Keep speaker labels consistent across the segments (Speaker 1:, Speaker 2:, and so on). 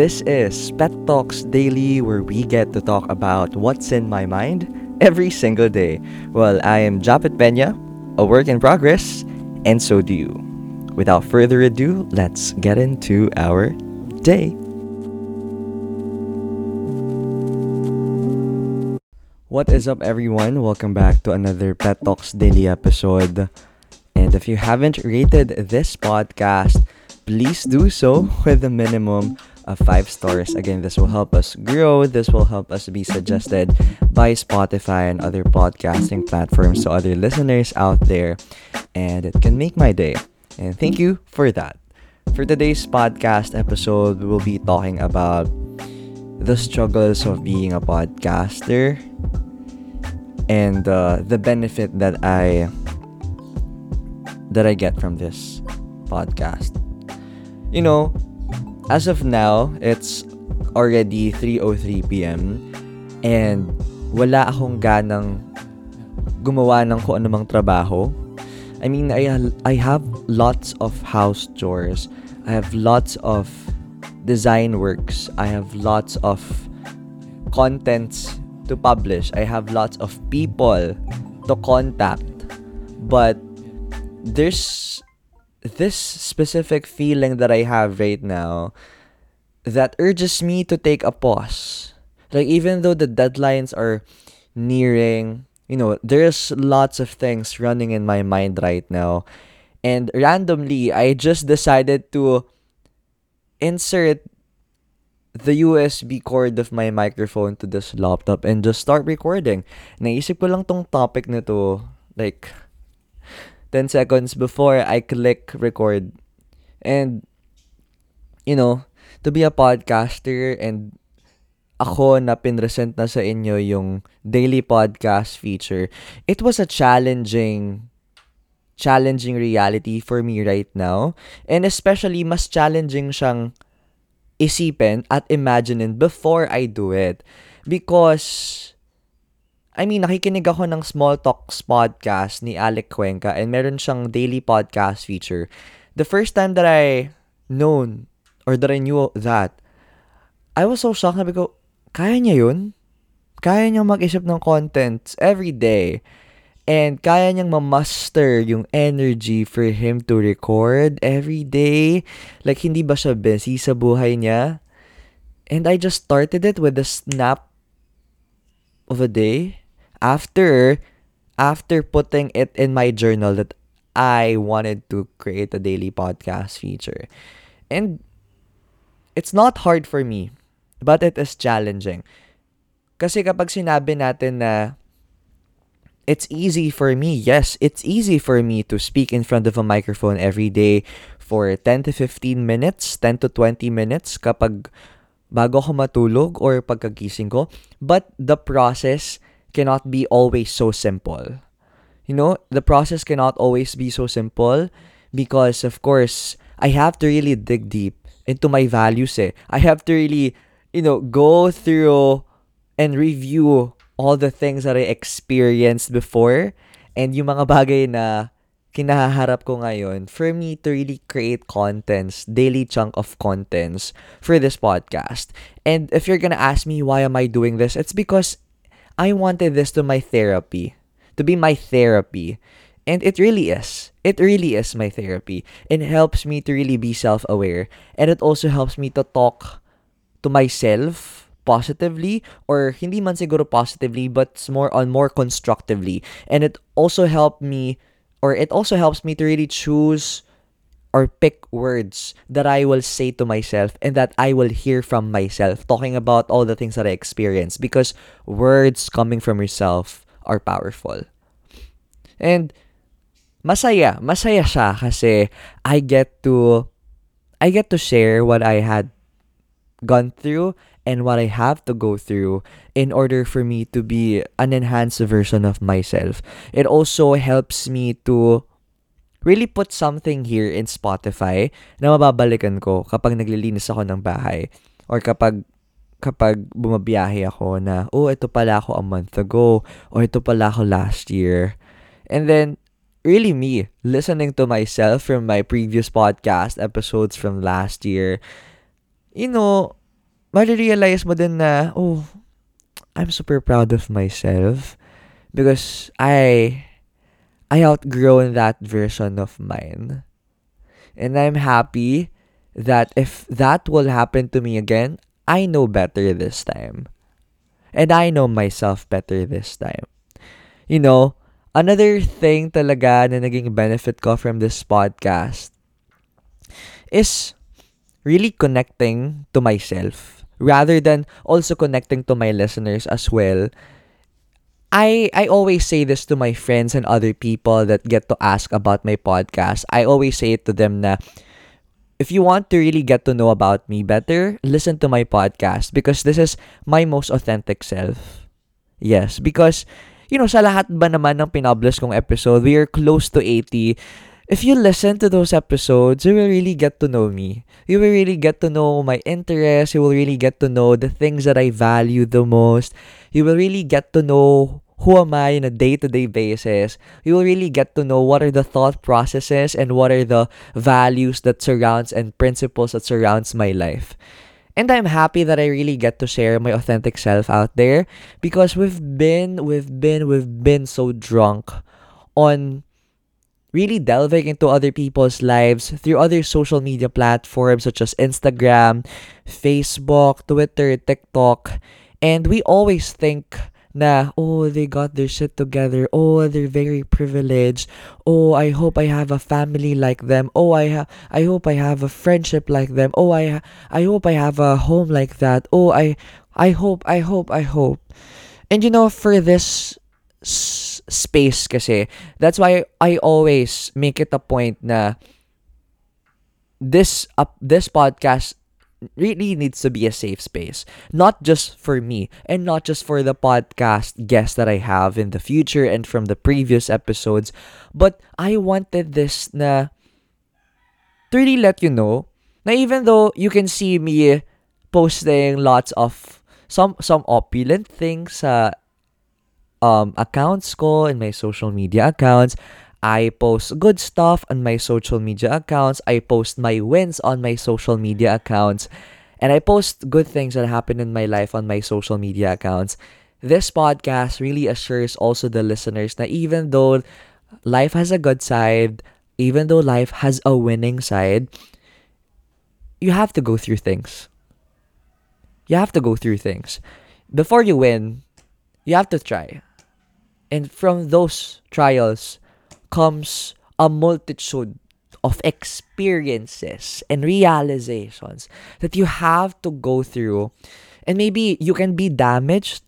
Speaker 1: This is Pet Talks Daily, where we get to talk about what's in my mind every single day. Well, I am Japet Pena, a work in progress, and so do you. Without further ado, let's get into our day. What is up, everyone? Welcome back to another Pet Talks Daily episode. And if you haven't rated this podcast, please do so with a minimum of five stars. Again, this will help us grow. This will help us be suggested by Spotify and other podcasting platforms to other listeners out there. And it can make my day. And thank you for that. For today's podcast episode, we'll be talking about the struggles of being a podcaster and uh, the benefit that I that I get from this podcast. You know, as of now, it's already 3:03 p.m. and wala akong ganang gumawa ng kung anumang trabaho. I mean, I I have lots of house chores. I have lots of design works. I have lots of contents to publish. I have lots of people to contact. But there's this specific feeling that I have right now that urges me to take a pause. Like even though the deadlines are nearing, you know, there's lots of things running in my mind right now. And randomly, I just decided to insert the USB cord of my microphone to this laptop and just start recording. Naisip ko lang tong topic nito like 10 seconds before I click record. And, you know, to be a podcaster and ako na pinresent na sa inyo yung daily podcast feature, it was a challenging challenging reality for me right now. And especially, mas challenging siyang isipin at imaginin before I do it. Because I mean, nakikinig ako ng Small Talks podcast ni Alec Cuenca and meron siyang daily podcast feature. The first time that I known or that I knew that, I was so shocked na ko, kaya niya yun? Kaya niyang mag-isip ng contents every day. And kaya niyang ma-master yung energy for him to record every day. Like, hindi ba siya busy sa buhay niya? And I just started it with a snap of a day after after putting it in my journal that I wanted to create a daily podcast feature. And it's not hard for me, but it is challenging. Kasi kapag sinabi natin na it's easy for me, yes, it's easy for me to speak in front of a microphone every day for 10 to 15 minutes, 10 to 20 minutes kapag bago ako matulog or pagkagising ko. But the process cannot be always so simple. You know, the process cannot always be so simple because, of course, I have to really dig deep into my values. Eh. I have to really, you know, go through and review all the things that I experienced before and yung mga bagay na kinaharap ko ngayon for me to really create contents, daily chunk of contents for this podcast. And if you're gonna ask me why am I doing this, it's because I wanted this to my therapy, to be my therapy. And it really is. It really is my therapy. It helps me to really be self aware. And it also helps me to talk to myself positively or hindi man siguro positively but more on more constructively. And it also helped me or it also helps me to really choose or pick words that I will say to myself and that I will hear from myself talking about all the things that I experience because words coming from yourself are powerful. And masaya, masaya siya kasi I get to I get to share what I had gone through and what I have to go through in order for me to be an enhanced version of myself. It also helps me to really put something here in Spotify na mababalikan ko kapag naglilinis ako ng bahay or kapag kapag bumabiyahe ako na, oh, ito pala ako a month ago or ito pala ako last year. And then, really me, listening to myself from my previous podcast episodes from last year, you know, marirealize mo din na, oh, I'm super proud of myself because I I outgrown that version of mine. And I'm happy that if that will happen to me again, I know better this time. And I know myself better this time. You know, another thing talaga na naging benefit ko from this podcast is really connecting to myself rather than also connecting to my listeners as well. I I always say this to my friends and other people that get to ask about my podcast. I always say it to them na if you want to really get to know about me better, listen to my podcast because this is my most authentic self. Yes, because you know, sa lahat ba naman ng pinoblish kong episode, we are close to 80 if you listen to those episodes, you will really get to know me. You will really get to know my interests. You will really get to know the things that I value the most. You will really get to know who am I on a day-to-day basis. You will really get to know what are the thought processes and what are the values that surrounds and principles that surrounds my life. And I'm happy that I really get to share my authentic self out there because we've been we've been we've been so drunk on really delving into other people's lives through other social media platforms such as Instagram, Facebook, Twitter, TikTok. And we always think na, oh, they got their shit together. Oh, they're very privileged. Oh, I hope I have a family like them. Oh, I ha- I hope I have a friendship like them. Oh, I ha- I hope I have a home like that. Oh, I I hope I hope I hope. And you know, for this space kasi. That's why I always make it a point na this uh, this podcast really needs to be a safe space. Not just for me and not just for the podcast guests that I have in the future and from the previous episodes, but I wanted this na to really let you know na even though you can see me posting lots of some some opulent things sa um, accounts ko in my social media accounts. I post good stuff on my social media accounts. I post my wins on my social media accounts. And I post good things that happen in my life on my social media accounts. This podcast really assures also the listeners that even though life has a good side, even though life has a winning side, you have to go through things. You have to go through things. Before you win, you have to try. And from those trials comes a multitude of experiences and realizations that you have to go through. And maybe you can be damaged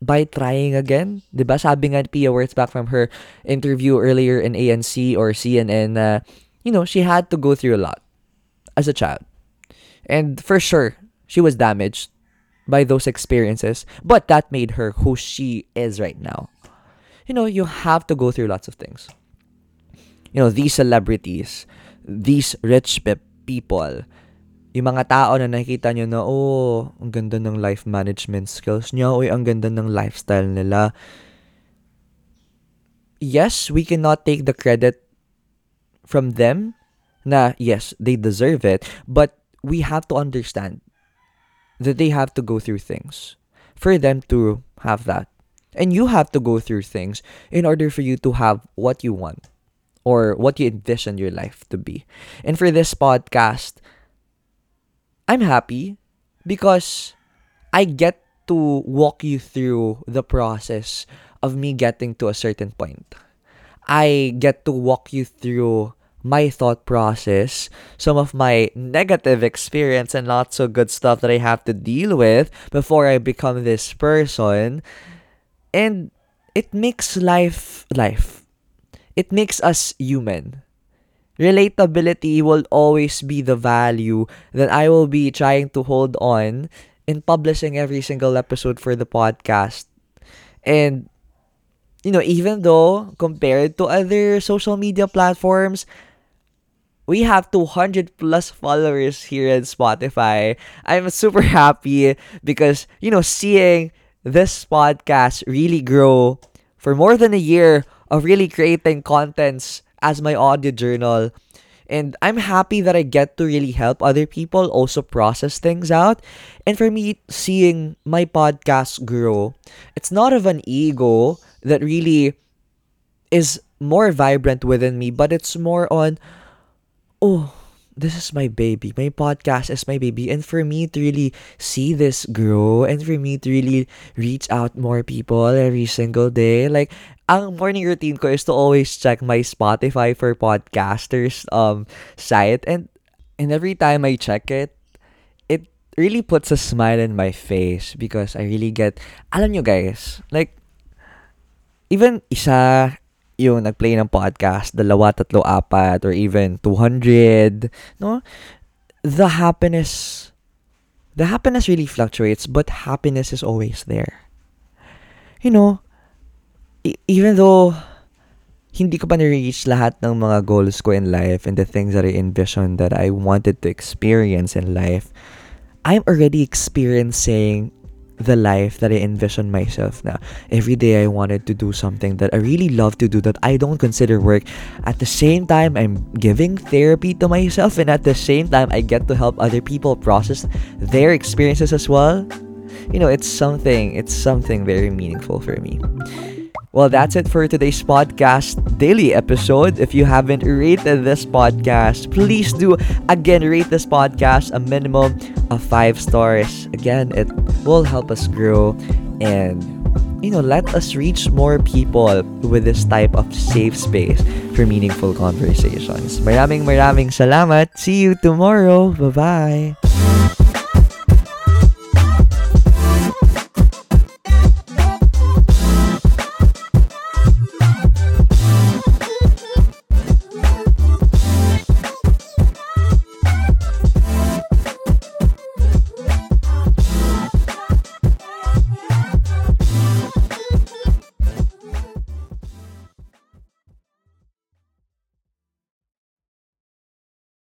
Speaker 1: by trying again. Diba? Sabi nga Pia Wurtzbach from her interview earlier in ANC or CNN, uh, you know, she had to go through a lot as a child. And for sure, she was damaged by those experiences. But that made her who she is right now you know, you have to go through lots of things. You know, these celebrities, these rich pe- people, yung mga tao na nakikita nyo na, oh, ang ganda ng life management skills niya, o ang ganda ng lifestyle nila. Yes, we cannot take the credit from them na, yes, they deserve it, but we have to understand that they have to go through things for them to have that. And you have to go through things in order for you to have what you want or what you envision your life to be. And for this podcast, I'm happy because I get to walk you through the process of me getting to a certain point. I get to walk you through my thought process, some of my negative experience and not so good stuff that I have to deal with before I become this person and it makes life life it makes us human relatability will always be the value that I will be trying to hold on in publishing every single episode for the podcast. And, you know, even though compared to other social media platforms, we have 200 plus followers here in Spotify. I'm super happy because, you know, seeing this podcast really grow for more than a year of really creating contents as my audio journal And I'm happy that I get to really help other people also process things out. And for me, seeing my podcast grow, it's not of an ego that really is more vibrant within me, but it's more on, oh, this is my baby. My podcast is my baby. And for me to really see this grow and for me to really reach out more people every single day, like, ang morning routine ko is to always check my Spotify for podcasters um site and and every time I check it, it really puts a smile in my face because I really get alam nyo guys, like even isa yung nag-play ng podcast, dalawa, tatlo, apat, or even 200, no? The happiness, the happiness really fluctuates, but happiness is always there. You know, e- even though hindi ko pa na-reach lahat ng mga goals ko in life and the things that I envisioned that I wanted to experience in life, I'm already experiencing the life that I envision myself now. Every day I wanted to do something that I really love to do that I don't consider work. At the same time, I'm giving therapy to myself and at the same time, I get to help other people process their experiences as well. You know, it's something, it's something very meaningful for me. Well, that's it for today's podcast daily episode. If you haven't rated this podcast, please do again rate this podcast a minimum of five stars. Again, it will help us grow and you know let us reach more people with this type of safe space for meaningful conversations. Maraming maraming salamat. See you tomorrow. Bye bye.